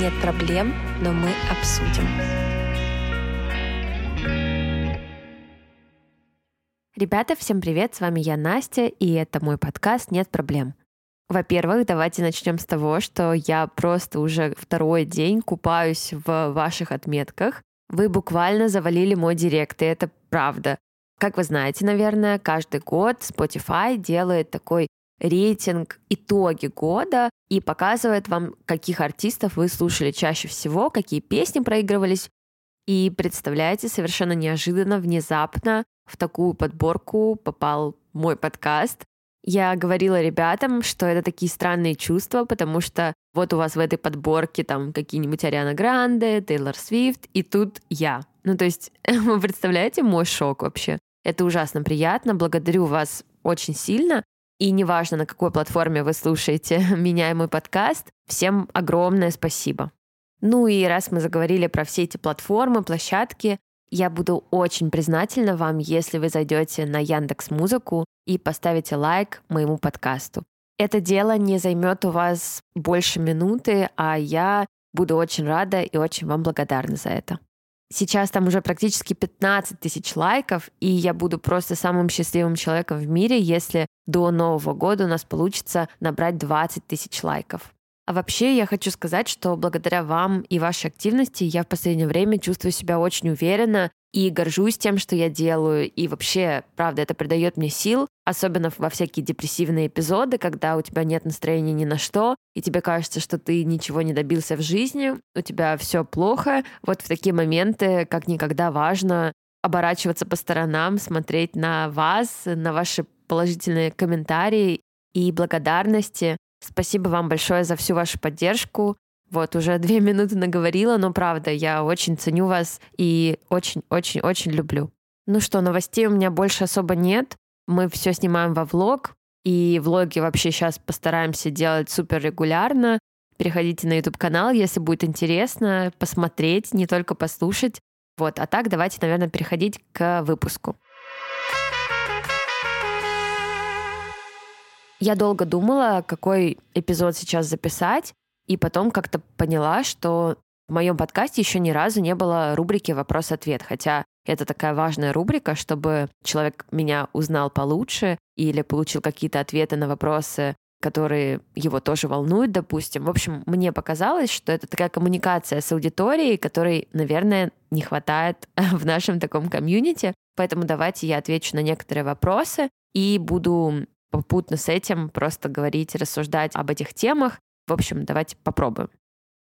нет проблем, но мы обсудим. Ребята, всем привет, с вами я Настя, и это мой подкаст «Нет проблем». Во-первых, давайте начнем с того, что я просто уже второй день купаюсь в ваших отметках. Вы буквально завалили мой директ, и это правда. Как вы знаете, наверное, каждый год Spotify делает такой рейтинг итоги года и показывает вам, каких артистов вы слушали чаще всего, какие песни проигрывались. И представляете, совершенно неожиданно, внезапно в такую подборку попал мой подкаст. Я говорила ребятам, что это такие странные чувства, потому что вот у вас в этой подборке там какие-нибудь Ариана Гранде, Тейлор Свифт, и тут я. Ну, то есть, вы представляете мой шок вообще? Это ужасно приятно. Благодарю вас очень сильно. И неважно, на какой платформе вы слушаете меня и мой подкаст, всем огромное спасибо. Ну и раз мы заговорили про все эти платформы, площадки, я буду очень признательна вам, если вы зайдете на Яндекс Музыку и поставите лайк моему подкасту. Это дело не займет у вас больше минуты, а я буду очень рада и очень вам благодарна за это. Сейчас там уже практически 15 тысяч лайков, и я буду просто самым счастливым человеком в мире, если до Нового года у нас получится набрать 20 тысяч лайков. А вообще я хочу сказать, что благодаря вам и вашей активности я в последнее время чувствую себя очень уверенно и горжусь тем, что я делаю. И вообще, правда, это придает мне сил, особенно во всякие депрессивные эпизоды, когда у тебя нет настроения ни на что, и тебе кажется, что ты ничего не добился в жизни, у тебя все плохо. Вот в такие моменты как никогда важно оборачиваться по сторонам, смотреть на вас, на ваши положительные комментарии и благодарности. Спасибо вам большое за всю вашу поддержку. Вот, уже две минуты наговорила, но правда, я очень ценю вас и очень-очень-очень люблю. Ну что, новостей у меня больше особо нет. Мы все снимаем во влог, и влоги вообще сейчас постараемся делать супер регулярно. Переходите на YouTube-канал, если будет интересно посмотреть, не только послушать. Вот, а так давайте, наверное, переходить к выпуску. Я долго думала, какой эпизод сейчас записать, и потом как-то поняла, что в моем подкасте еще ни разу не было рубрики «Вопрос-ответ», хотя это такая важная рубрика, чтобы человек меня узнал получше или получил какие-то ответы на вопросы, которые его тоже волнуют, допустим. В общем, мне показалось, что это такая коммуникация с аудиторией, которой, наверное, не хватает в нашем таком комьюнити. Поэтому давайте я отвечу на некоторые вопросы и буду попутно с этим просто говорить, рассуждать об этих темах. В общем, давайте попробуем.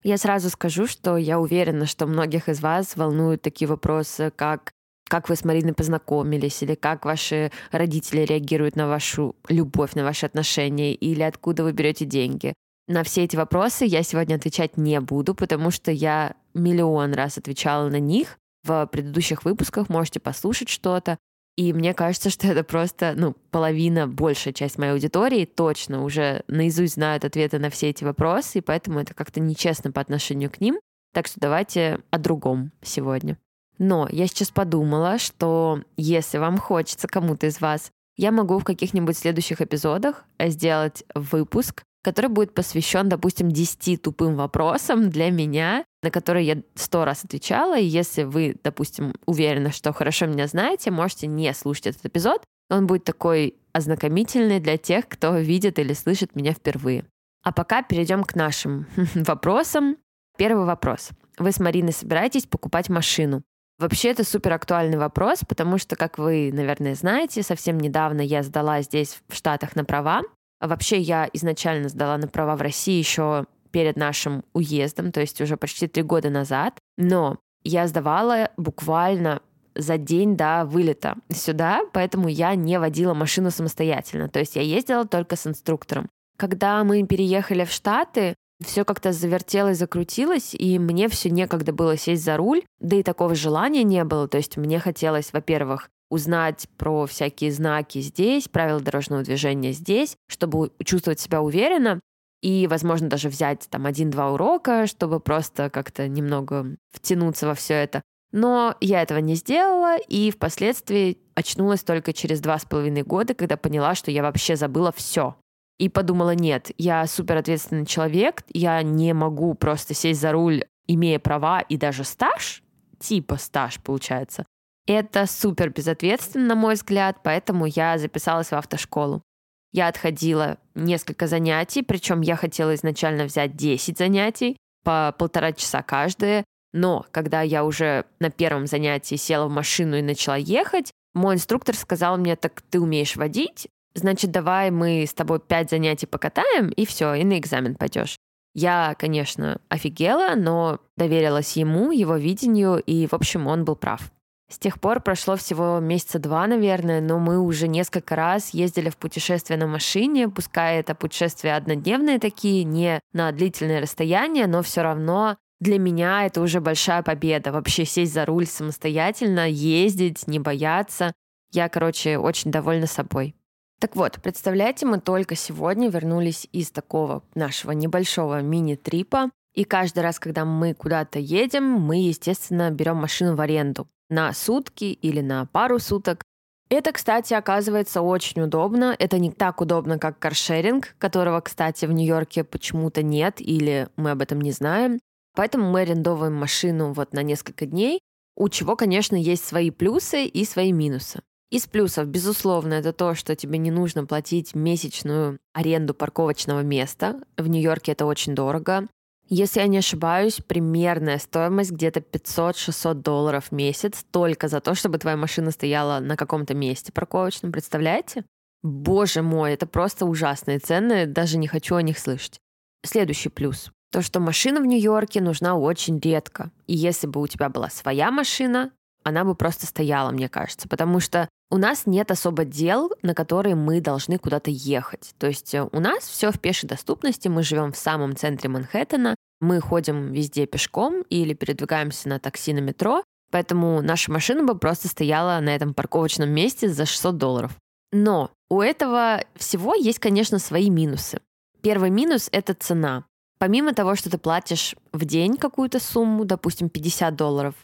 Я сразу скажу, что я уверена, что многих из вас волнуют такие вопросы, как как вы с Мариной познакомились, или как ваши родители реагируют на вашу любовь, на ваши отношения, или откуда вы берете деньги. На все эти вопросы я сегодня отвечать не буду, потому что я миллион раз отвечала на них в предыдущих выпусках, можете послушать что-то. И мне кажется, что это просто, ну, половина, большая часть моей аудитории точно уже наизусть знают ответы на все эти вопросы, и поэтому это как-то нечестно по отношению к ним. Так что давайте о другом сегодня. Но я сейчас подумала, что если вам хочется кому-то из вас, я могу в каких-нибудь следующих эпизодах сделать выпуск, который будет посвящен, допустим, 10 тупым вопросам для меня, на которые я сто раз отвечала. И если вы, допустим, уверены, что хорошо меня знаете, можете не слушать этот эпизод. Он будет такой ознакомительный для тех, кто видит или слышит меня впервые. А пока перейдем к нашим вопросам. Первый вопрос. Вы с Мариной собираетесь покупать машину? Вообще это супер актуальный вопрос, потому что, как вы, наверное, знаете, совсем недавно я сдала здесь в Штатах на права. А вообще я изначально сдала на права в России еще перед нашим уездом, то есть уже почти три года назад. Но я сдавала буквально за день до вылета сюда, поэтому я не водила машину самостоятельно. То есть я ездила только с инструктором. Когда мы переехали в Штаты, все как-то завертелось, закрутилось, и мне все некогда было сесть за руль, да и такого желания не было. То есть мне хотелось, во-первых, узнать про всякие знаки здесь, правила дорожного движения здесь, чтобы чувствовать себя уверенно и, возможно, даже взять там один-два урока, чтобы просто как-то немного втянуться во все это. Но я этого не сделала, и впоследствии очнулась только через два с половиной года, когда поняла, что я вообще забыла все. и подумала, нет, я супер ответственный человек, я не могу просто сесть за руль, имея права и даже стаж, типа стаж получается. Это супер безответственно, на мой взгляд, поэтому я записалась в автошколу. Я отходила несколько занятий, причем я хотела изначально взять 10 занятий по полтора часа каждое, но когда я уже на первом занятии села в машину и начала ехать, мой инструктор сказал мне, так ты умеешь водить, значит, давай мы с тобой пять занятий покатаем, и все, и на экзамен пойдешь. Я, конечно, офигела, но доверилась ему, его видению, и, в общем, он был прав. С тех пор прошло всего месяца два, наверное, но мы уже несколько раз ездили в путешествие на машине, пускай это путешествия однодневные такие, не на длительное расстояние, но все равно для меня это уже большая победа. Вообще сесть за руль самостоятельно, ездить, не бояться. Я, короче, очень довольна собой. Так вот, представляете, мы только сегодня вернулись из такого нашего небольшого мини-трипа. И каждый раз, когда мы куда-то едем, мы, естественно, берем машину в аренду на сутки или на пару суток. Это, кстати, оказывается очень удобно. Это не так удобно, как каршеринг, которого, кстати, в Нью-Йорке почему-то нет или мы об этом не знаем. Поэтому мы арендовываем машину вот на несколько дней, у чего, конечно, есть свои плюсы и свои минусы. Из плюсов, безусловно, это то, что тебе не нужно платить месячную аренду парковочного места. В Нью-Йорке это очень дорого. Если я не ошибаюсь, примерная стоимость где-то 500-600 долларов в месяц только за то, чтобы твоя машина стояла на каком-то месте парковочном, представляете? Боже мой, это просто ужасные цены, даже не хочу о них слышать. Следующий плюс. То, что машина в Нью-Йорке нужна очень редко. И если бы у тебя была своя машина, она бы просто стояла, мне кажется, потому что у нас нет особо дел, на которые мы должны куда-то ехать. То есть э, у нас все в пешей доступности, мы живем в самом центре Манхэттена, мы ходим везде пешком или передвигаемся на такси на метро, поэтому наша машина бы просто стояла на этом парковочном месте за 600 долларов. Но у этого всего есть, конечно, свои минусы. Первый минус — это цена. Помимо того, что ты платишь в день какую-то сумму, допустим, 50 долларов,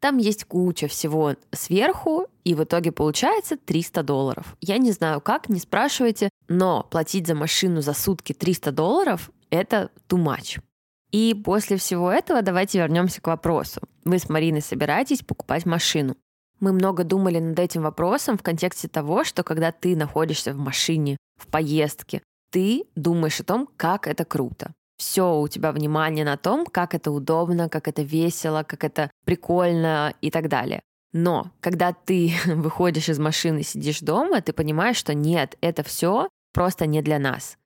там есть куча всего сверху, и в итоге получается 300 долларов. Я не знаю как, не спрашивайте, но платить за машину за сутки 300 долларов — это too much. И после всего этого давайте вернемся к вопросу. Вы с Мариной собираетесь покупать машину. Мы много думали над этим вопросом в контексте того, что когда ты находишься в машине, в поездке, ты думаешь о том, как это круто все у тебя внимание на том, как это удобно, как это весело, как это прикольно и так далее. Но когда ты выходишь из машины, сидишь дома, ты понимаешь, что нет, это все просто не для нас.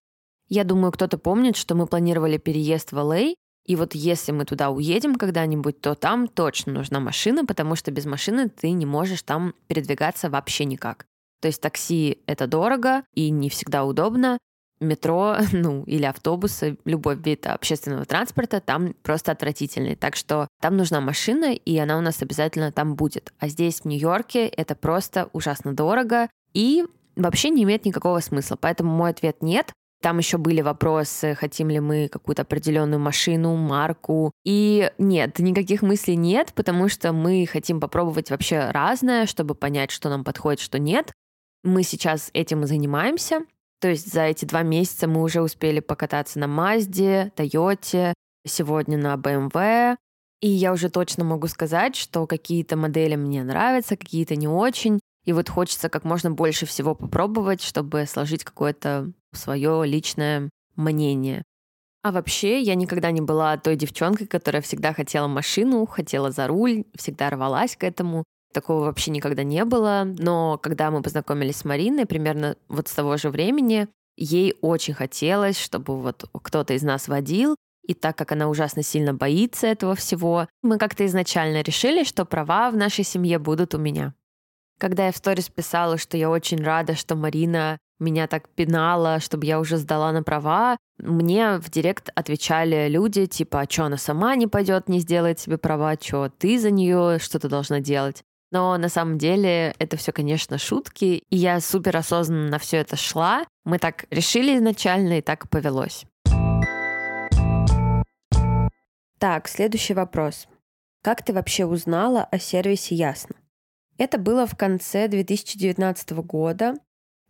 Я думаю, кто-то помнит, что мы планировали переезд в Л.А., и вот если мы туда уедем когда-нибудь, то там точно нужна машина, потому что без машины ты не можешь там передвигаться вообще никак. То есть такси — это дорого и не всегда удобно, метро, ну, или автобусы, любой вид общественного транспорта там просто отвратительный. Так что там нужна машина, и она у нас обязательно там будет. А здесь, в Нью-Йорке, это просто ужасно дорого и вообще не имеет никакого смысла. Поэтому мой ответ нет. Там еще были вопросы, хотим ли мы какую-то определенную машину, марку. И нет, никаких мыслей нет, потому что мы хотим попробовать вообще разное, чтобы понять, что нам подходит, что нет. Мы сейчас этим и занимаемся. То есть за эти два месяца мы уже успели покататься на Мазде, Тойоте, сегодня на BMW. И я уже точно могу сказать, что какие-то модели мне нравятся, какие-то не очень. И вот хочется как можно больше всего попробовать, чтобы сложить какое-то свое личное мнение. А вообще, я никогда не была той девчонкой, которая всегда хотела машину, хотела за руль, всегда рвалась к этому. Такого вообще никогда не было. Но когда мы познакомились с Мариной, примерно вот с того же времени, ей очень хотелось, чтобы вот кто-то из нас водил. И так как она ужасно сильно боится этого всего, мы как-то изначально решили, что права в нашей семье будут у меня. Когда я в сторис писала, что я очень рада, что Марина меня так пинала, чтобы я уже сдала на права, мне в директ отвечали люди, типа, а что она сама не пойдет, не сделает себе права, что ты за нее что-то должна делать. Но на самом деле это все, конечно, шутки, и я супер осознанно на все это шла. Мы так решили изначально, и так и повелось. Так, следующий вопрос. Как ты вообще узнала о сервисе Ясно? Это было в конце 2019 года.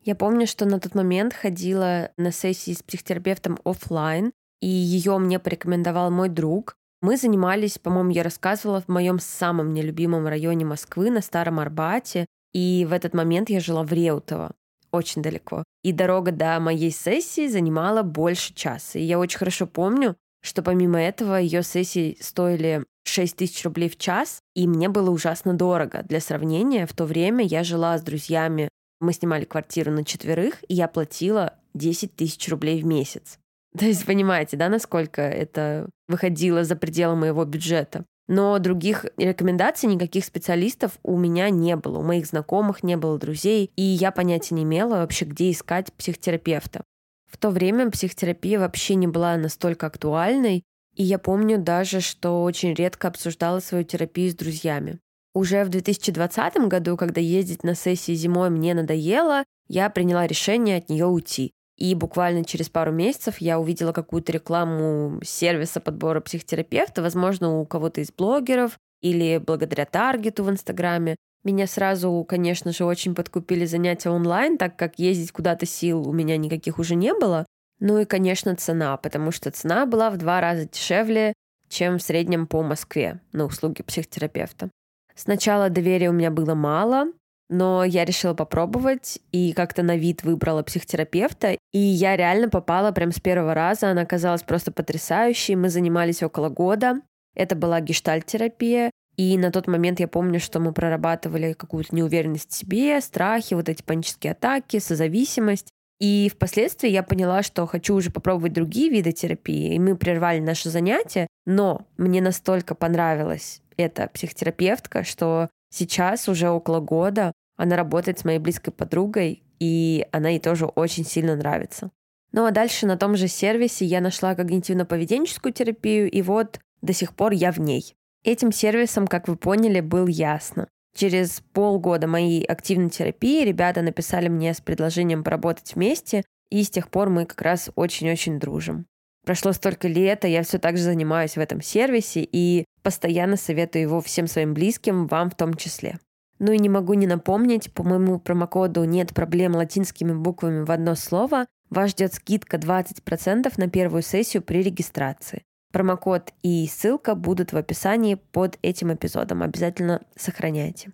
Я помню, что на тот момент ходила на сессии с психотерапевтом офлайн, и ее мне порекомендовал мой друг. Мы занимались, по-моему, я рассказывала, в моем самом нелюбимом районе Москвы, на Старом Арбате, и в этот момент я жила в Реутово, очень далеко. И дорога до моей сессии занимала больше часа. И я очень хорошо помню, что помимо этого ее сессии стоили 6 тысяч рублей в час, и мне было ужасно дорого. Для сравнения, в то время я жила с друзьями, мы снимали квартиру на четверых, и я платила 10 тысяч рублей в месяц. То есть понимаете, да, насколько это выходило за пределы моего бюджета. Но других рекомендаций, никаких специалистов у меня не было, у моих знакомых не было друзей, и я понятия не имела вообще, где искать психотерапевта. В то время психотерапия вообще не была настолько актуальной, и я помню даже, что очень редко обсуждала свою терапию с друзьями. Уже в 2020 году, когда ездить на сессии зимой мне надоело, я приняла решение от нее уйти. И буквально через пару месяцев я увидела какую-то рекламу сервиса подбора психотерапевта, возможно, у кого-то из блогеров или благодаря таргету в Инстаграме. Меня сразу, конечно же, очень подкупили занятия онлайн, так как ездить куда-то сил у меня никаких уже не было. Ну и, конечно, цена, потому что цена была в два раза дешевле, чем в среднем по Москве на услуги психотерапевта. Сначала доверия у меня было мало, но я решила попробовать и как-то на вид выбрала психотерапевта, и я реально попала прям с первого раза, она оказалась просто потрясающей, мы занимались около года, это была гештальт-терапия, и на тот момент я помню, что мы прорабатывали какую-то неуверенность в себе, страхи, вот эти панические атаки, созависимость. И впоследствии я поняла, что хочу уже попробовать другие виды терапии, и мы прервали наши занятия, но мне настолько понравилась эта психотерапевтка, что сейчас уже около года она работает с моей близкой подругой, и она ей тоже очень сильно нравится. Ну а дальше на том же сервисе я нашла когнитивно-поведенческую терапию, и вот до сих пор я в ней. Этим сервисом, как вы поняли, был ясно. Через полгода моей активной терапии ребята написали мне с предложением поработать вместе, и с тех пор мы как раз очень-очень дружим. Прошло столько лет, а я все так же занимаюсь в этом сервисе и постоянно советую его всем своим близким, вам в том числе. Ну и не могу не напомнить, по моему промокоду «Нет проблем» латинскими буквами в одно слово вас ждет скидка 20% на первую сессию при регистрации. Промокод и ссылка будут в описании под этим эпизодом. Обязательно сохраняйте.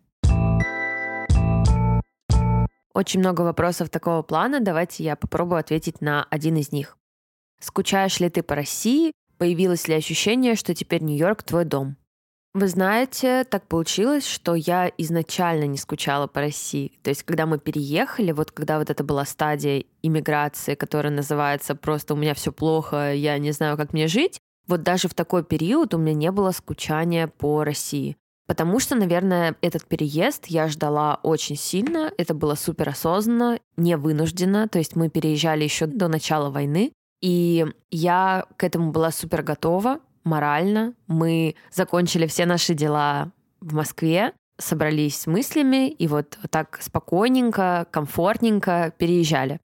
Очень много вопросов такого плана. Давайте я попробую ответить на один из них. Скучаешь ли ты по России? Появилось ли ощущение, что теперь Нью-Йорк твой дом? Вы знаете, так получилось, что я изначально не скучала по России. То есть, когда мы переехали, вот когда вот это была стадия иммиграции, которая называется просто «у меня все плохо, я не знаю, как мне жить», вот даже в такой период у меня не было скучания по России. Потому что, наверное, этот переезд я ждала очень сильно. Это было супер осознанно, не вынужденно. То есть мы переезжали еще до начала войны. И я к этому была супер готова морально. Мы закончили все наши дела в Москве, собрались с мыслями и вот так спокойненько, комфортненько переезжали.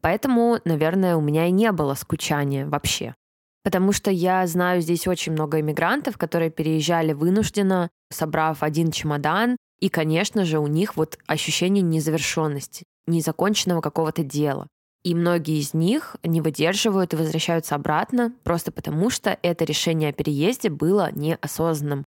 Поэтому, наверное, у меня и не было скучания вообще. Потому что я знаю здесь очень много иммигрантов, которые переезжали вынужденно, собрав один чемодан, и, конечно же, у них вот ощущение незавершенности, незаконченного какого-то дела. И многие из них не выдерживают и возвращаются обратно, просто потому что это решение о переезде было неосознанным.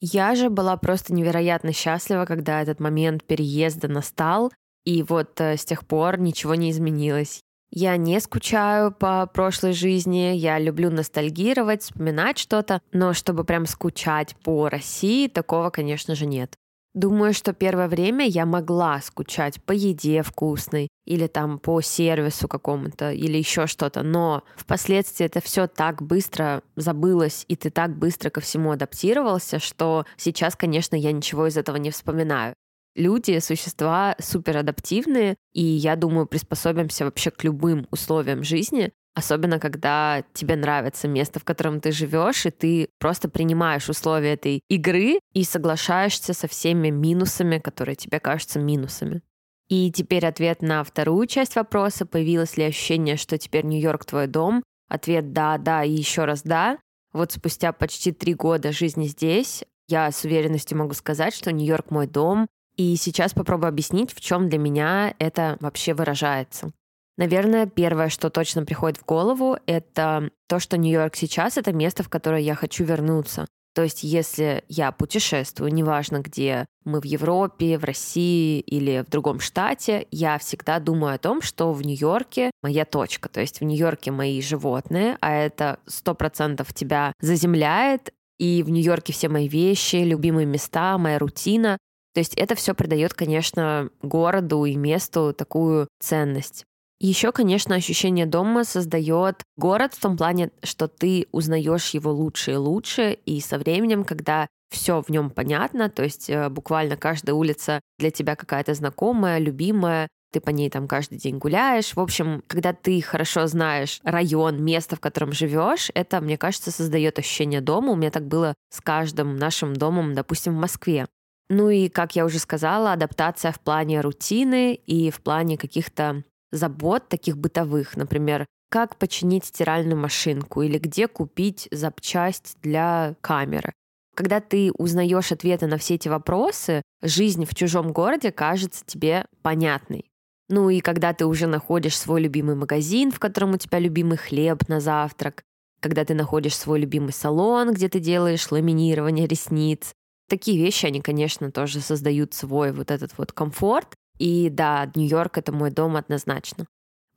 Я же была просто невероятно счастлива, когда этот момент переезда настал, и вот э, с тех пор ничего не изменилось. Я не скучаю по прошлой жизни, я люблю ностальгировать, вспоминать что-то, но чтобы прям скучать по России, такого, конечно же, нет. Думаю, что первое время я могла скучать по еде вкусной или там по сервису какому-то или еще что-то, но впоследствии это все так быстро забылось, и ты так быстро ко всему адаптировался, что сейчас, конечно, я ничего из этого не вспоминаю. Люди, существа супер адаптивные, и я думаю, приспособимся вообще к любым условиям жизни, особенно когда тебе нравится место, в котором ты живешь, и ты просто принимаешь условия этой игры и соглашаешься со всеми минусами, которые тебе кажутся минусами. И теперь ответ на вторую часть вопроса. Появилось ли ощущение, что теперь Нью-Йорк твой дом? Ответ да, да и еще раз да. Вот спустя почти три года жизни здесь я с уверенностью могу сказать, что Нью-Йорк мой дом, И сейчас попробую объяснить, в чем для меня это вообще выражается. Наверное, первое, что точно приходит в голову, это то, что Нью-Йорк сейчас — это место, в которое я хочу вернуться. То есть если я путешествую, неважно где, мы в Европе, в России или в другом штате, я всегда думаю о том, что в Нью-Йорке моя точка. То есть в Нью-Йорке мои животные, а это сто процентов тебя заземляет, и в Нью-Йорке все мои вещи, любимые места, моя рутина. То есть это все придает, конечно, городу и месту такую ценность. Еще, конечно, ощущение дома создает город в том плане, что ты узнаешь его лучше и лучше, и со временем, когда все в нем понятно, то есть э, буквально каждая улица для тебя какая-то знакомая, любимая, ты по ней там каждый день гуляешь. В общем, когда ты хорошо знаешь район, место, в котором живешь, это, мне кажется, создает ощущение дома. У меня так было с каждым нашим домом, допустим, в Москве. Ну и, как я уже сказала, адаптация в плане рутины и в плане каких-то забот таких бытовых, например, как починить стиральную машинку или где купить запчасть для камеры. Когда ты узнаешь ответы на все эти вопросы, жизнь в чужом городе кажется тебе понятной. Ну и когда ты уже находишь свой любимый магазин, в котором у тебя любимый хлеб на завтрак, когда ты находишь свой любимый салон, где ты делаешь ламинирование ресниц. Такие вещи, они, конечно, тоже создают свой вот этот вот комфорт, и да, Нью-Йорк — это мой дом однозначно.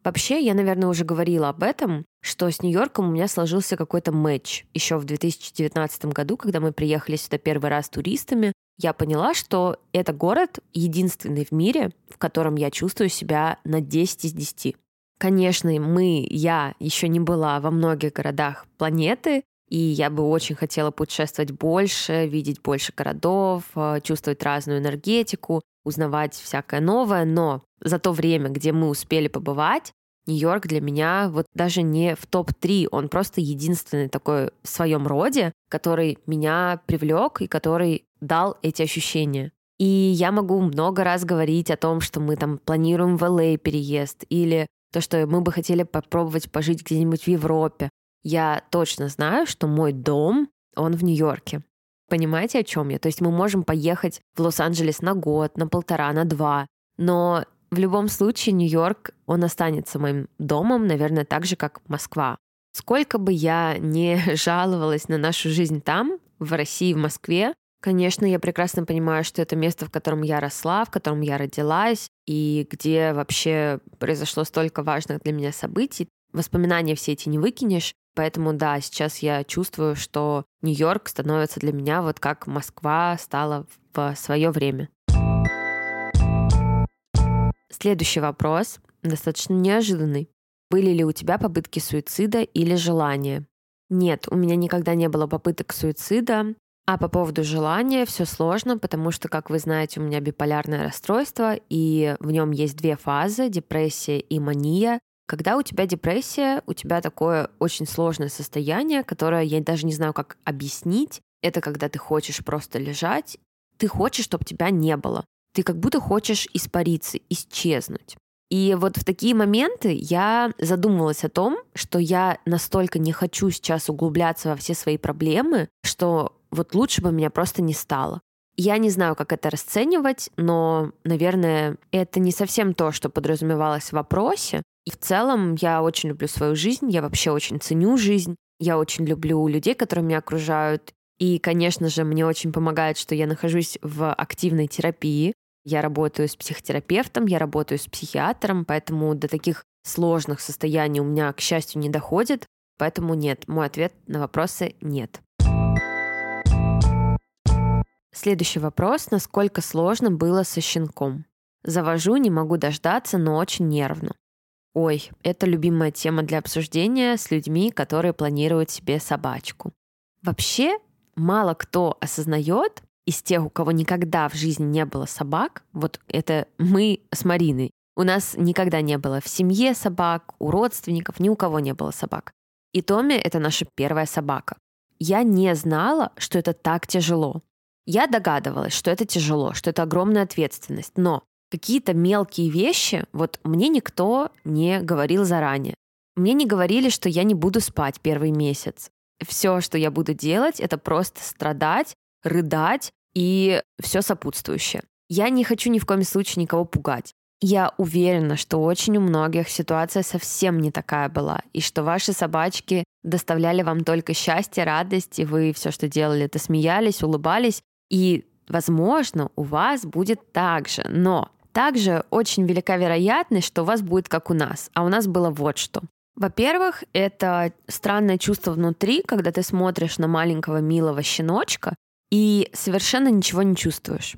Вообще, я, наверное, уже говорила об этом, что с Нью-Йорком у меня сложился какой-то матч. Еще в 2019 году, когда мы приехали сюда первый раз туристами, я поняла, что это город единственный в мире, в котором я чувствую себя на 10 из 10. Конечно, мы, я еще не была во многих городах планеты, и я бы очень хотела путешествовать больше, видеть больше городов, э, чувствовать разную энергетику узнавать всякое новое, но за то время, где мы успели побывать, Нью-Йорк для меня вот даже не в топ-3, он просто единственный такой в своем роде, который меня привлек и который дал эти ощущения. И я могу много раз говорить о том, что мы там планируем в LA а переезд, или то, что мы бы хотели попробовать пожить где-нибудь в Европе. Я точно знаю, что мой дом, он в Нью-Йорке. Понимаете, о чем я? То есть мы можем поехать в Лос-Анджелес на год, на полтора, на два, но в любом случае Нью-Йорк, он останется моим домом, наверное, так же, как Москва. Сколько бы я не жаловалась на нашу жизнь там, в России, в Москве, конечно, я прекрасно понимаю, что это место, в котором я росла, в котором я родилась, и где вообще произошло столько важных для меня событий. Воспоминания все эти не выкинешь, Поэтому да, сейчас я чувствую, что Нью-Йорк становится для меня вот как Москва стала в свое время. Следующий вопрос, достаточно неожиданный. Были ли у тебя попытки суицида или желания? Нет, у меня никогда не было попыток суицида. А по поводу желания все сложно, потому что, как вы знаете, у меня биполярное расстройство, и в нем есть две фазы — депрессия и мания. Когда у тебя депрессия, у тебя такое очень сложное состояние, которое я даже не знаю, как объяснить. Это когда ты хочешь просто лежать, ты хочешь, чтобы тебя не было. Ты как будто хочешь испариться, исчезнуть. И вот в такие моменты я задумывалась о том, что я настолько не хочу сейчас углубляться во все свои проблемы, что вот лучше бы меня просто не стало. Я не знаю, как это расценивать, но, наверное, это не совсем то, что подразумевалось в вопросе. И в целом я очень люблю свою жизнь, я вообще очень ценю жизнь, я очень люблю людей, которые меня окружают. И, конечно же, мне очень помогает, что я нахожусь в активной терапии. Я работаю с психотерапевтом, я работаю с психиатром, поэтому до таких сложных состояний у меня, к счастью, не доходит. Поэтому нет, мой ответ на вопросы нет. Следующий вопрос. Насколько сложно было со щенком? Завожу, не могу дождаться, но очень нервно. Ой, это любимая тема для обсуждения с людьми, которые планируют себе собачку. Вообще, мало кто осознает из тех, у кого никогда в жизни не было собак, вот это мы с Мариной. У нас никогда не было в семье собак, у родственников, ни у кого не было собак. И Томми — это наша первая собака. Я не знала, что это так тяжело. Я догадывалась, что это тяжело, что это огромная ответственность, но какие-то мелкие вещи, вот мне никто не говорил заранее. Мне не говорили, что я не буду спать первый месяц. Все, что я буду делать, это просто страдать, рыдать и все сопутствующее. Я не хочу ни в коем случае никого пугать. Я уверена, что очень у многих ситуация совсем не такая была, и что ваши собачки доставляли вам только счастье, радость, и вы все, что делали, это смеялись, улыбались, и, возможно, у вас будет так же. Но также очень велика вероятность, что у вас будет как у нас. А у нас было вот что. Во-первых, это странное чувство внутри, когда ты смотришь на маленького милого щеночка и совершенно ничего не чувствуешь.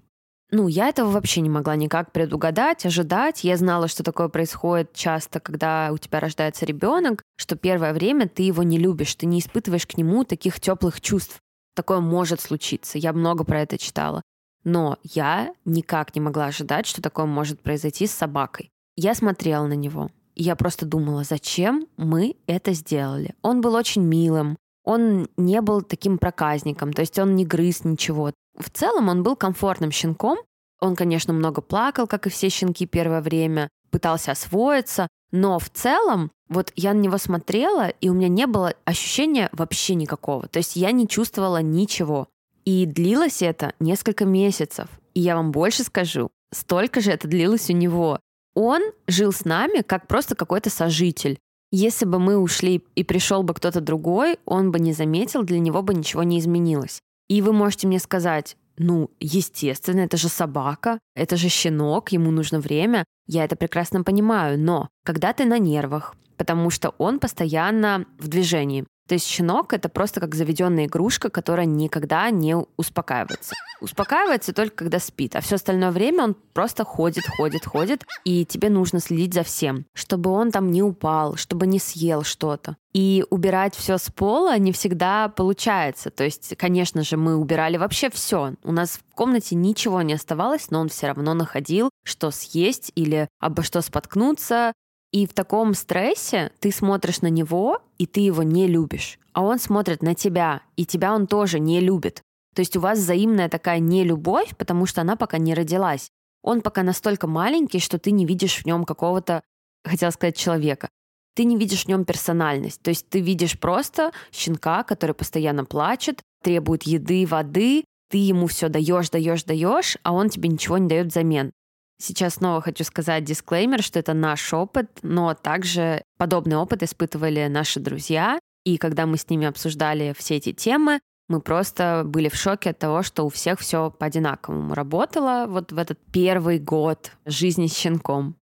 Ну, я этого вообще не могла никак предугадать, ожидать. Я знала, что такое происходит часто, когда у тебя рождается ребенок, что первое время ты его не любишь, ты не испытываешь к нему таких теплых чувств. Такое может случиться. Я много про это читала. Но я никак не могла ожидать, что такое может произойти с собакой. Я смотрела на него. И я просто думала, зачем мы это сделали. Он был очень милым, он не был таким проказником, то есть он не грыз ничего. В целом он был комфортным щенком. Он, конечно, много плакал, как и все щенки первое время, пытался освоиться, но в целом вот я на него смотрела, и у меня не было ощущения вообще никакого. То есть я не чувствовала ничего. И длилось это несколько месяцев. И я вам больше скажу, столько же это длилось у него. Он жил с нами как просто какой-то сожитель. Если бы мы ушли и пришел бы кто-то другой, он бы не заметил, для него бы ничего не изменилось. И вы можете мне сказать, ну, естественно, это же собака, это же щенок, ему нужно время. Я это прекрасно понимаю, но когда ты на нервах, потому что он постоянно в движении, то есть щенок это просто как заведенная игрушка, которая никогда не успокаивается. Успокаивается только когда спит, а все остальное время он просто ходит, ходит, ходит, и тебе нужно следить за всем, чтобы он там не упал, чтобы не съел что-то. И убирать все с пола не всегда получается. То есть, конечно же, мы убирали вообще все. У нас в комнате ничего не оставалось, но он все равно находил, что съесть или обо что споткнуться, и в таком стрессе ты смотришь на него, и ты его не любишь. А он смотрит на тебя, и тебя он тоже не любит. То есть у вас взаимная такая нелюбовь, потому что она пока не родилась. Он пока настолько маленький, что ты не видишь в нем какого-то, хотела сказать, человека. Ты не видишь в нем персональность. То есть ты видишь просто щенка, который постоянно плачет, требует еды, воды, ты ему все даешь, даешь, даешь, а он тебе ничего не дает взамен. Сейчас снова хочу сказать дисклеймер, что это наш опыт, но также подобный опыт испытывали наши друзья. И когда мы с ними обсуждали все эти темы, мы просто были в шоке от того, что у всех все по-одинаковому работало вот в этот первый год жизни с щенком.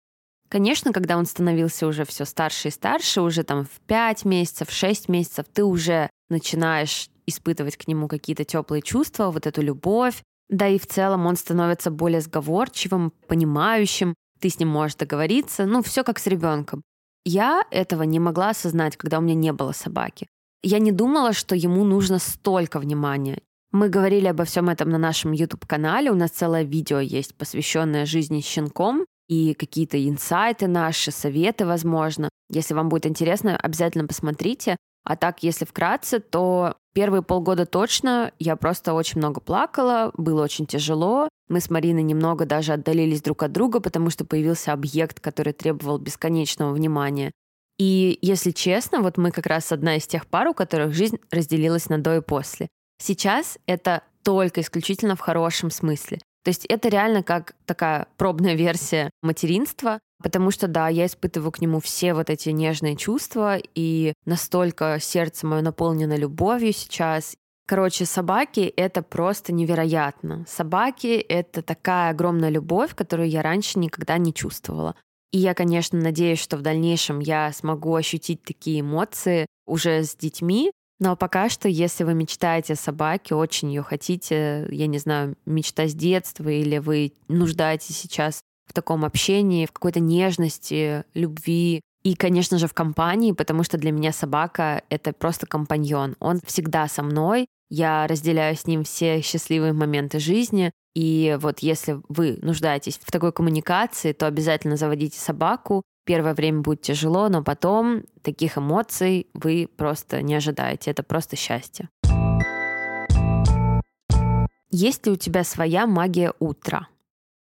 Конечно, когда он становился уже все старше и старше, уже там в 5 месяцев, 6 месяцев, ты уже начинаешь испытывать к нему какие-то теплые чувства, вот эту любовь, да и в целом он становится более сговорчивым, понимающим, ты с ним можешь договориться, ну, все как с ребенком. Я этого не могла осознать, когда у меня не было собаки. Я не думала, что ему нужно столько внимания. Мы говорили обо всем этом на нашем YouTube-канале. У нас целое видео есть, посвященное жизни с щенком и какие-то инсайты наши, советы, возможно. Если вам будет интересно, обязательно посмотрите. А так, если вкратце, то первые полгода точно я просто очень много плакала, было очень тяжело. Мы с Мариной немного даже отдалились друг от друга, потому что появился объект, который требовал бесконечного внимания. И, если честно, вот мы как раз одна из тех пар, у которых жизнь разделилась на до и после. Сейчас это только исключительно в хорошем смысле. То есть это реально как такая пробная версия материнства, потому что, да, я испытываю к нему все вот эти нежные чувства, и настолько сердце мое наполнено любовью сейчас. Короче, собаки — это просто невероятно. Собаки — это такая огромная любовь, которую я раньше никогда не чувствовала. И я, конечно, надеюсь, что в дальнейшем я смогу ощутить такие эмоции уже с детьми, но пока что, если вы мечтаете о собаке, очень ее хотите, я не знаю, мечта с детства, или вы нуждаетесь сейчас в таком общении, в какой-то нежности, любви, и, конечно же, в компании, потому что для меня собака — это просто компаньон. Он всегда со мной, я разделяю с ним все счастливые моменты жизни. И вот если вы нуждаетесь в такой коммуникации, то обязательно заводите собаку, Первое время будет тяжело, но потом таких эмоций вы просто не ожидаете. Это просто счастье. Есть ли у тебя своя магия утра?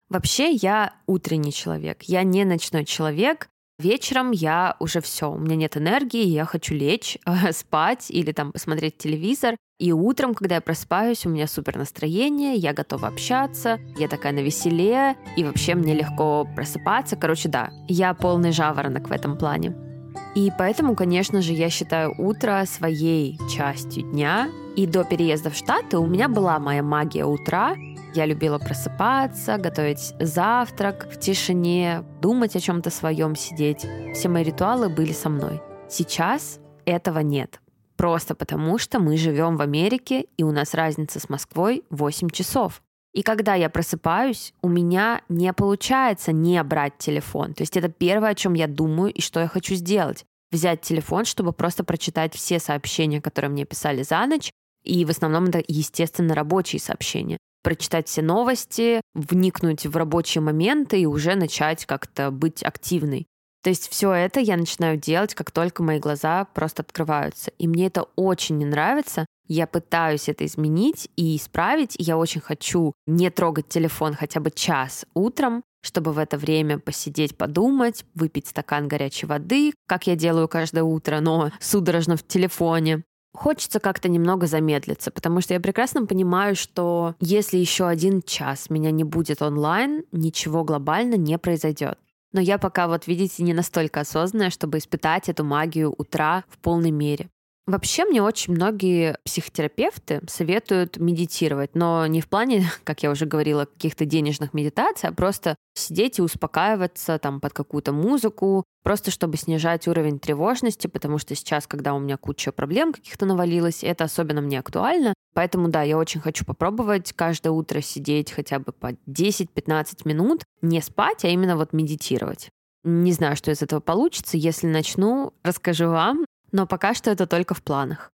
Вообще я утренний человек, я не ночной человек. вечером я уже все, у меня нет энергии, я хочу лечь, спать или там посмотреть телевизор. И утром, когда я просыпаюсь, у меня супер настроение, я готова общаться, я такая на веселе, и вообще мне легко просыпаться. Короче, да, я полный жаворонок в этом плане. И поэтому, конечно же, я считаю утро своей частью дня. И до переезда в Штаты у меня была моя магия утра, я любила просыпаться, готовить завтрак в тишине, думать о чем-то своем, сидеть. Все мои ритуалы были со мной. Сейчас этого нет. Просто потому, что мы живем в Америке, и у нас разница с Москвой 8 часов. И когда я просыпаюсь, у меня не получается не брать телефон. То есть это первое, о чем я думаю и что я хочу сделать. Взять телефон, чтобы просто прочитать все сообщения, которые мне писали за ночь. И в основном это, естественно, рабочие сообщения прочитать все новости, вникнуть в рабочие моменты и уже начать как-то быть активной. То есть все это я начинаю делать, как только мои глаза просто открываются. И мне это очень не нравится. Я пытаюсь это изменить и исправить. И я очень хочу не трогать телефон хотя бы час утром, чтобы в это время посидеть, подумать, выпить стакан горячей воды, как я делаю каждое утро, но судорожно в телефоне, Хочется как-то немного замедлиться, потому что я прекрасно понимаю, что если еще один час меня не будет онлайн, ничего глобально не произойдет. Но я пока, вот видите, не настолько осознанная, чтобы испытать эту магию утра в полной мере. Вообще мне очень многие психотерапевты советуют медитировать, но не в плане, как я уже говорила, каких-то денежных медитаций, а просто сидеть и успокаиваться там под какую-то музыку, просто чтобы снижать уровень тревожности, потому что сейчас, когда у меня куча проблем каких-то навалилось, это особенно мне актуально. Поэтому да, я очень хочу попробовать каждое утро сидеть хотя бы по 10-15 минут, не спать, а именно вот медитировать. Не знаю, что из этого получится. Если начну, расскажу вам. Но пока что это только в планах.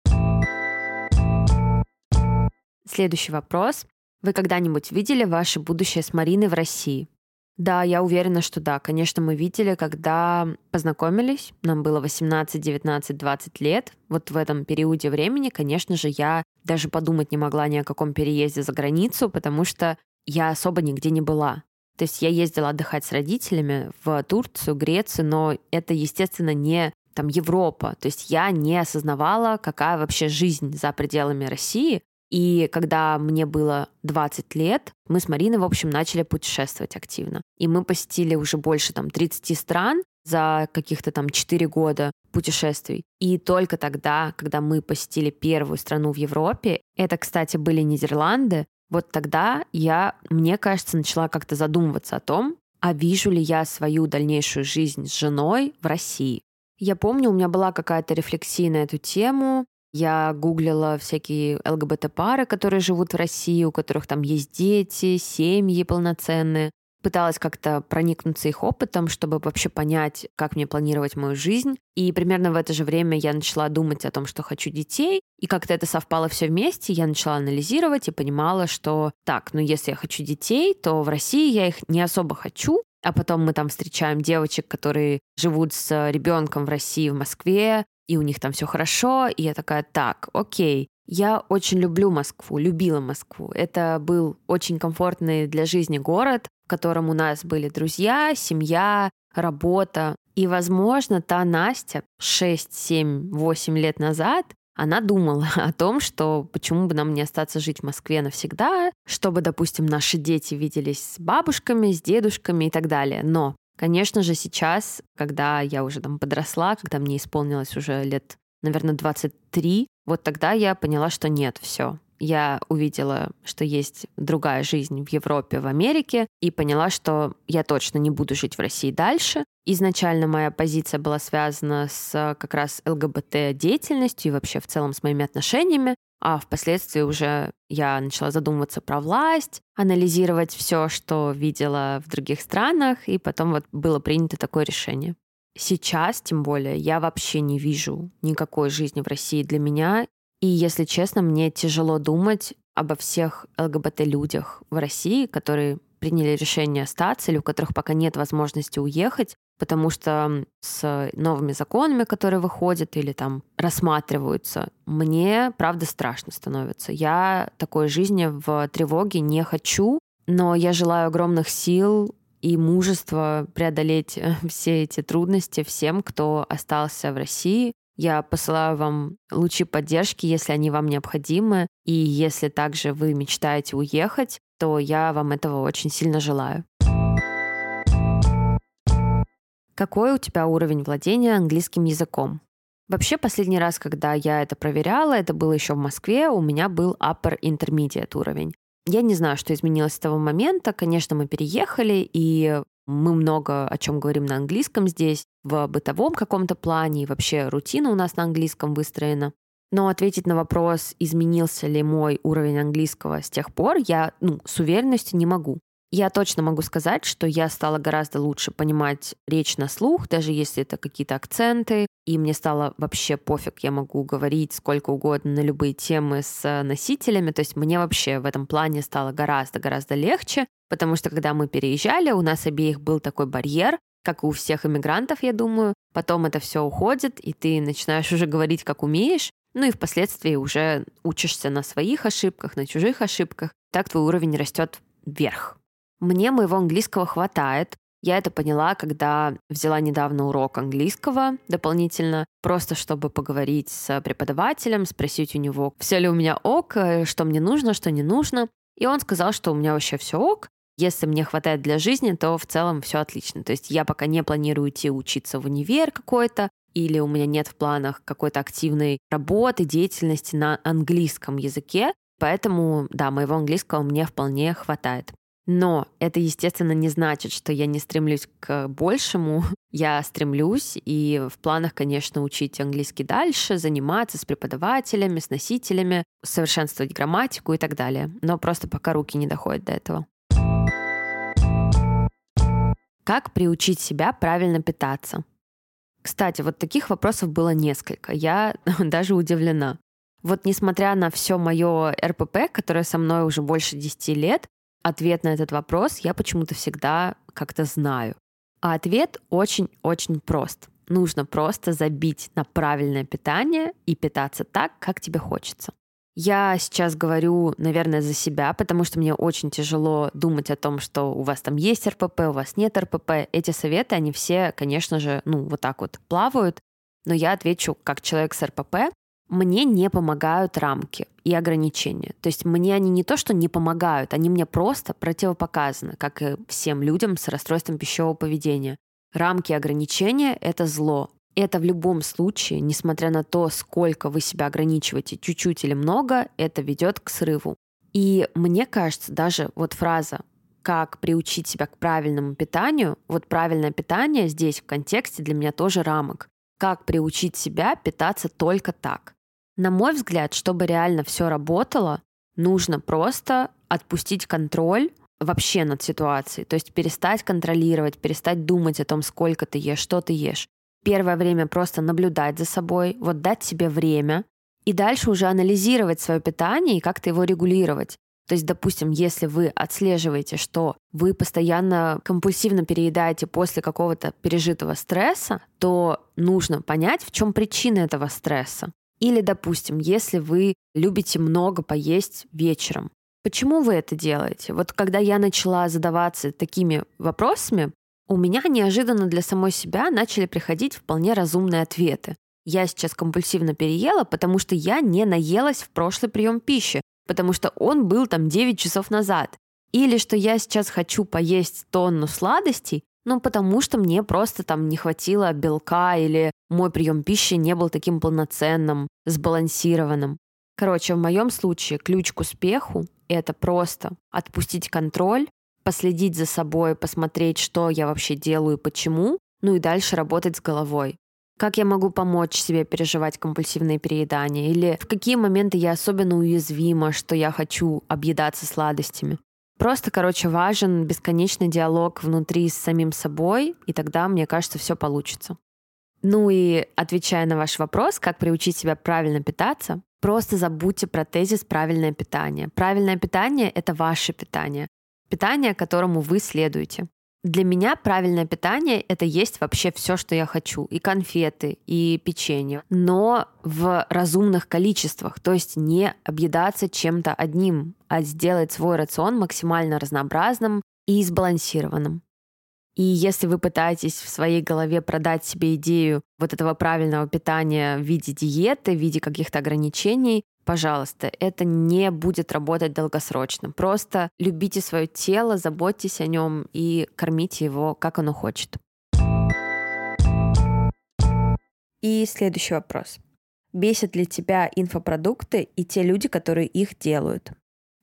Следующий вопрос. Вы когда-нибудь видели ваше будущее с Мариной в России? Да, я уверена, что да. Конечно, мы видели, когда познакомились. Нам было 18, 19, 20 лет. Вот в этом периоде времени, конечно же, я даже подумать не могла ни о каком переезде за границу, потому что я особо нигде не была. То есть я ездила отдыхать с родителями в Турцию, Грецию, но это, естественно, не там Европа. То есть я не осознавала, какая вообще жизнь за пределами России. И когда мне было 20 лет, мы с Мариной, в общем, начали путешествовать активно. И мы посетили уже больше там 30 стран за каких-то там 4 года путешествий. И только тогда, когда мы посетили первую страну в Европе, это, кстати, были Нидерланды, вот тогда я, мне кажется, начала как-то задумываться о том, а вижу ли я свою дальнейшую жизнь с женой в России. Я помню, у меня была какая-то рефлексия на эту тему. Я гуглила всякие ЛГБТ-пары, которые живут в России, у которых там есть дети, семьи полноценные. Пыталась как-то проникнуться их опытом, чтобы вообще понять, как мне планировать мою жизнь. И примерно в это же время я начала думать о том, что хочу детей. И как-то это совпало все вместе. Я начала анализировать и понимала, что так, ну если я хочу детей, то в России я их не особо хочу, а потом мы там встречаем девочек, которые живут с ребенком в России, в Москве, и у них там все хорошо, и я такая, так, окей, я очень люблю Москву, любила Москву. Это был очень комфортный для жизни город, в котором у нас были друзья, семья, работа. И, возможно, та Настя 6, 7, 8 лет назад она думала о том, что почему бы нам не остаться жить в Москве навсегда, чтобы, допустим, наши дети виделись с бабушками, с дедушками и так далее. Но, конечно же, сейчас, когда я уже там подросла, когда мне исполнилось уже лет, наверное, 23, вот тогда я поняла, что нет, все, я увидела, что есть другая жизнь в Европе, в Америке, и поняла, что я точно не буду жить в России дальше. Изначально моя позиция была связана с как раз ЛГБТ-деятельностью и вообще в целом с моими отношениями. А впоследствии уже я начала задумываться про власть, анализировать все, что видела в других странах, и потом вот было принято такое решение. Сейчас, тем более, я вообще не вижу никакой жизни в России для меня, и, если честно, мне тяжело думать обо всех ЛГБТ-людях в России, которые приняли решение остаться или у которых пока нет возможности уехать, потому что с новыми законами, которые выходят или там рассматриваются, мне, правда, страшно становится. Я такой жизни в тревоге не хочу, но я желаю огромных сил и мужество преодолеть э, все эти трудности всем, кто остался в России. Я посылаю вам лучи поддержки, если они вам необходимы. И если также вы мечтаете уехать, то я вам этого очень сильно желаю. Какой у тебя уровень владения английским языком? Вообще, последний раз, когда я это проверяла, это было еще в Москве, у меня был upper intermediate уровень. Я не знаю, что изменилось с того момента. Конечно, мы переехали, и мы много о чем говорим на английском здесь, в бытовом каком-то плане, и вообще рутина у нас на английском выстроена. Но ответить на вопрос, изменился ли мой уровень английского с тех пор, я ну, с уверенностью не могу. Я точно могу сказать, что я стала гораздо лучше понимать речь на слух, даже если это какие-то акценты, и мне стало вообще пофиг, я могу говорить сколько угодно на любые темы с носителями, то есть мне вообще в этом плане стало гораздо-гораздо легче, потому что когда мы переезжали, у нас обеих был такой барьер, как и у всех иммигрантов, я думаю. Потом это все уходит, и ты начинаешь уже говорить, как умеешь, ну и впоследствии уже учишься на своих ошибках, на чужих ошибках. Так твой уровень растет вверх. Мне моего английского хватает. Я это поняла, когда взяла недавно урок английского дополнительно, просто чтобы поговорить с преподавателем, спросить у него, все ли у меня ок, э, что мне нужно, что не нужно. И он сказал, что у меня вообще все ок. Если мне хватает для жизни, то в целом все отлично. То есть я пока не планирую идти учиться в универ какой-то, или у меня нет в планах какой-то активной работы, деятельности на английском языке. Поэтому, да, моего английского мне вполне хватает. Но это, естественно, не значит, что я не стремлюсь к большему. Я стремлюсь, и в планах, конечно, учить английский дальше, заниматься с преподавателями, с носителями, совершенствовать грамматику и так далее. Но просто пока руки не доходят до этого. Как приучить себя правильно питаться? Кстати, вот таких вопросов было несколько. Я даже удивлена. Вот несмотря на все мое РПП, которое со мной уже больше 10 лет, Ответ на этот вопрос я почему-то всегда как-то знаю. А ответ очень-очень прост. Нужно просто забить на правильное питание и питаться так, как тебе хочется. Я сейчас говорю, наверное, за себя, потому что мне очень тяжело думать о том, что у вас там есть РПП, у вас нет РПП. Эти советы, они все, конечно же, ну, вот так вот плавают. Но я отвечу как человек с РПП, мне не помогают рамки и ограничения. То есть мне они не то, что не помогают, они мне просто противопоказаны, как и всем людям с расстройством пищевого поведения. Рамки и ограничения — это зло. Это в любом случае, несмотря на то, сколько вы себя ограничиваете, чуть-чуть или много, это ведет к срыву. И мне кажется, даже вот фраза как приучить себя к правильному питанию, вот правильное питание здесь в контексте для меня тоже рамок. Как приучить себя питаться только так. На мой взгляд, чтобы реально все работало, нужно просто отпустить контроль вообще над ситуацией. То есть перестать контролировать, перестать думать о том, сколько ты ешь, что ты ешь. Первое время просто наблюдать за собой, вот дать себе время, и дальше уже анализировать свое питание и как-то его регулировать. То есть, допустим, если вы отслеживаете, что вы постоянно компульсивно переедаете после какого-то пережитого стресса, то нужно понять, в чем причина этого стресса. Или, допустим, если вы любите много поесть вечером, почему вы это делаете? Вот когда я начала задаваться такими вопросами, у меня неожиданно для самой себя начали приходить вполне разумные ответы. Я сейчас компульсивно переела, потому что я не наелась в прошлый прием пищи, потому что он был там 9 часов назад. Или что я сейчас хочу поесть тонну сладостей, ну, потому что мне просто там не хватило белка или мой прием пищи не был таким полноценным, сбалансированным. Короче, в моем случае ключ к успеху — это просто отпустить контроль, последить за собой, посмотреть, что я вообще делаю и почему, ну и дальше работать с головой. Как я могу помочь себе переживать компульсивное переедание? Или в какие моменты я особенно уязвима, что я хочу объедаться сладостями? Просто, короче, важен бесконечный диалог внутри с самим собой, и тогда, мне кажется, все получится. Ну и отвечая на ваш вопрос, как приучить себя правильно питаться, просто забудьте про тезис «правильное питание». Правильное питание — это ваше питание, питание, которому вы следуете. Для меня правильное питание — это есть вообще все, что я хочу. И конфеты, и печенье. Но в разумных количествах. То есть не объедаться чем-то одним, а сделать свой рацион максимально разнообразным и сбалансированным. И если вы пытаетесь в своей голове продать себе идею вот этого правильного питания в виде диеты, в виде каких-то ограничений, пожалуйста, это не будет работать долгосрочно. Просто любите свое тело, заботьтесь о нем и кормите его, как оно хочет. И следующий вопрос. Бесят ли тебя инфопродукты и те люди, которые их делают?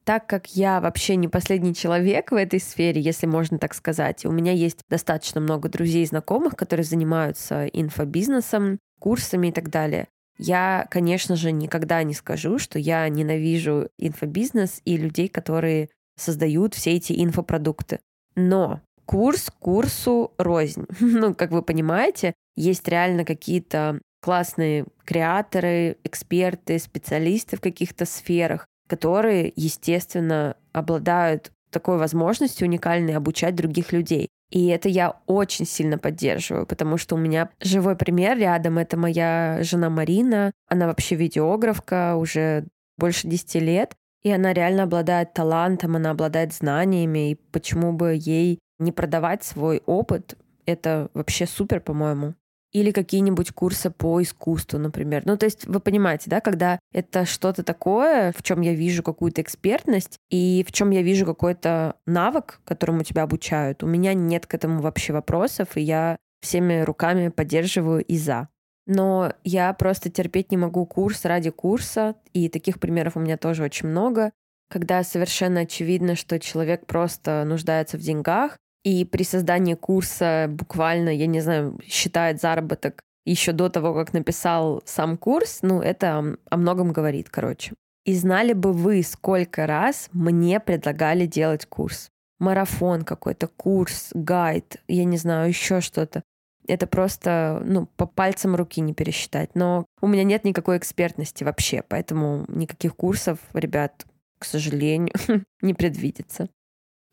Так как я вообще не последний человек в этой сфере, если можно так сказать, у меня есть достаточно много друзей и знакомых, которые занимаются инфобизнесом, курсами и так далее. Я, конечно же, никогда не скажу, что я ненавижу инфобизнес и людей, которые создают все эти инфопродукты. Но курс курсу рознь. ну, как вы понимаете, есть реально какие-то классные креаторы, эксперты, специалисты в каких-то сферах, которые, естественно, обладают такой возможностью уникальной обучать других людей. И это я очень сильно поддерживаю, потому что у меня живой пример рядом. Это моя жена Марина. Она вообще видеографка уже больше 10 лет. И она реально обладает талантом, она обладает знаниями. И почему бы ей не продавать свой опыт? Это вообще супер, по-моему или какие-нибудь курсы по искусству, например. Ну, то есть вы понимаете, да, когда это что-то такое, в чем я вижу какую-то экспертность и в чем я вижу какой-то навык, которому тебя обучают, у меня нет к этому вообще вопросов, и я всеми руками поддерживаю и за. Но я просто терпеть не могу курс ради курса, и таких примеров у меня тоже очень много, когда совершенно очевидно, что человек просто нуждается в деньгах, и при создании курса буквально, я не знаю, считает заработок еще до того, как написал сам курс, ну, это о многом говорит, короче. И знали бы вы, сколько раз мне предлагали делать курс. Марафон какой-то, курс, гайд, я не знаю, еще что-то. Это просто, ну, по пальцам руки не пересчитать. Но у меня нет никакой экспертности вообще, поэтому никаких курсов, ребят, к сожалению, не предвидится.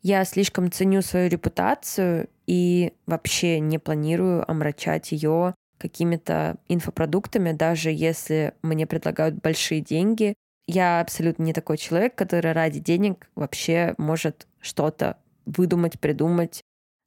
Я слишком ценю свою репутацию и вообще не планирую омрачать ее какими-то инфопродуктами, даже если мне предлагают большие деньги. Я абсолютно не такой человек, который ради денег вообще может что-то выдумать, придумать.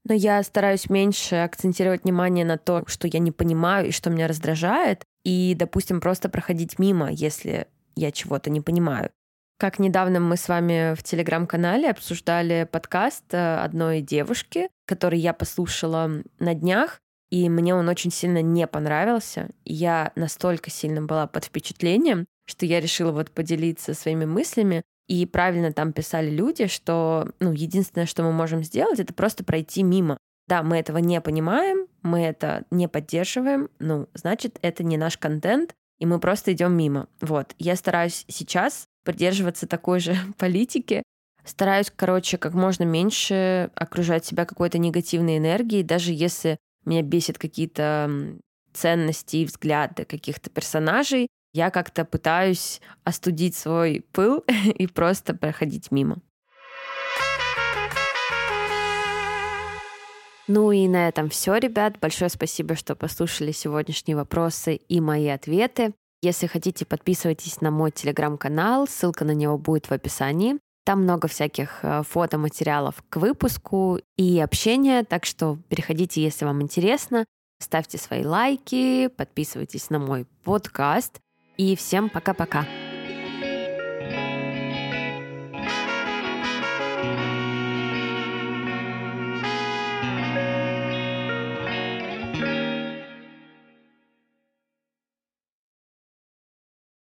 Но я стараюсь меньше акцентировать внимание на то, что я не понимаю и что меня раздражает, и, допустим, просто проходить мимо, если я чего-то не понимаю. Как недавно мы с вами в телеграм-канале обсуждали подкаст э, одной девушки, который я послушала на днях, и мне он очень сильно не понравился. Я настолько сильно была под впечатлением, что я решила вот поделиться своими мыслями. И правильно там писали люди, что ну, единственное, что мы можем сделать, это просто пройти мимо. Да, мы этого не понимаем, мы это не поддерживаем, ну, значит, это не наш контент, и мы просто идем мимо. Вот. Я стараюсь сейчас придерживаться такой же политики. Стараюсь, короче, как можно меньше окружать себя какой-то негативной энергией, даже если меня бесит какие-то ценности и взгляды каких-то персонажей, я как-то пытаюсь остудить свой пыл и просто проходить мимо. Ну и на этом все, ребят. Большое спасибо, что послушали сегодняшние вопросы и мои ответы. Если хотите, подписывайтесь на мой телеграм-канал, ссылка на него будет в описании. Там много всяких э, фотоматериалов к выпуску и общения, так что переходите, если вам интересно. Ставьте свои лайки, подписывайтесь на мой подкаст. И всем пока-пока.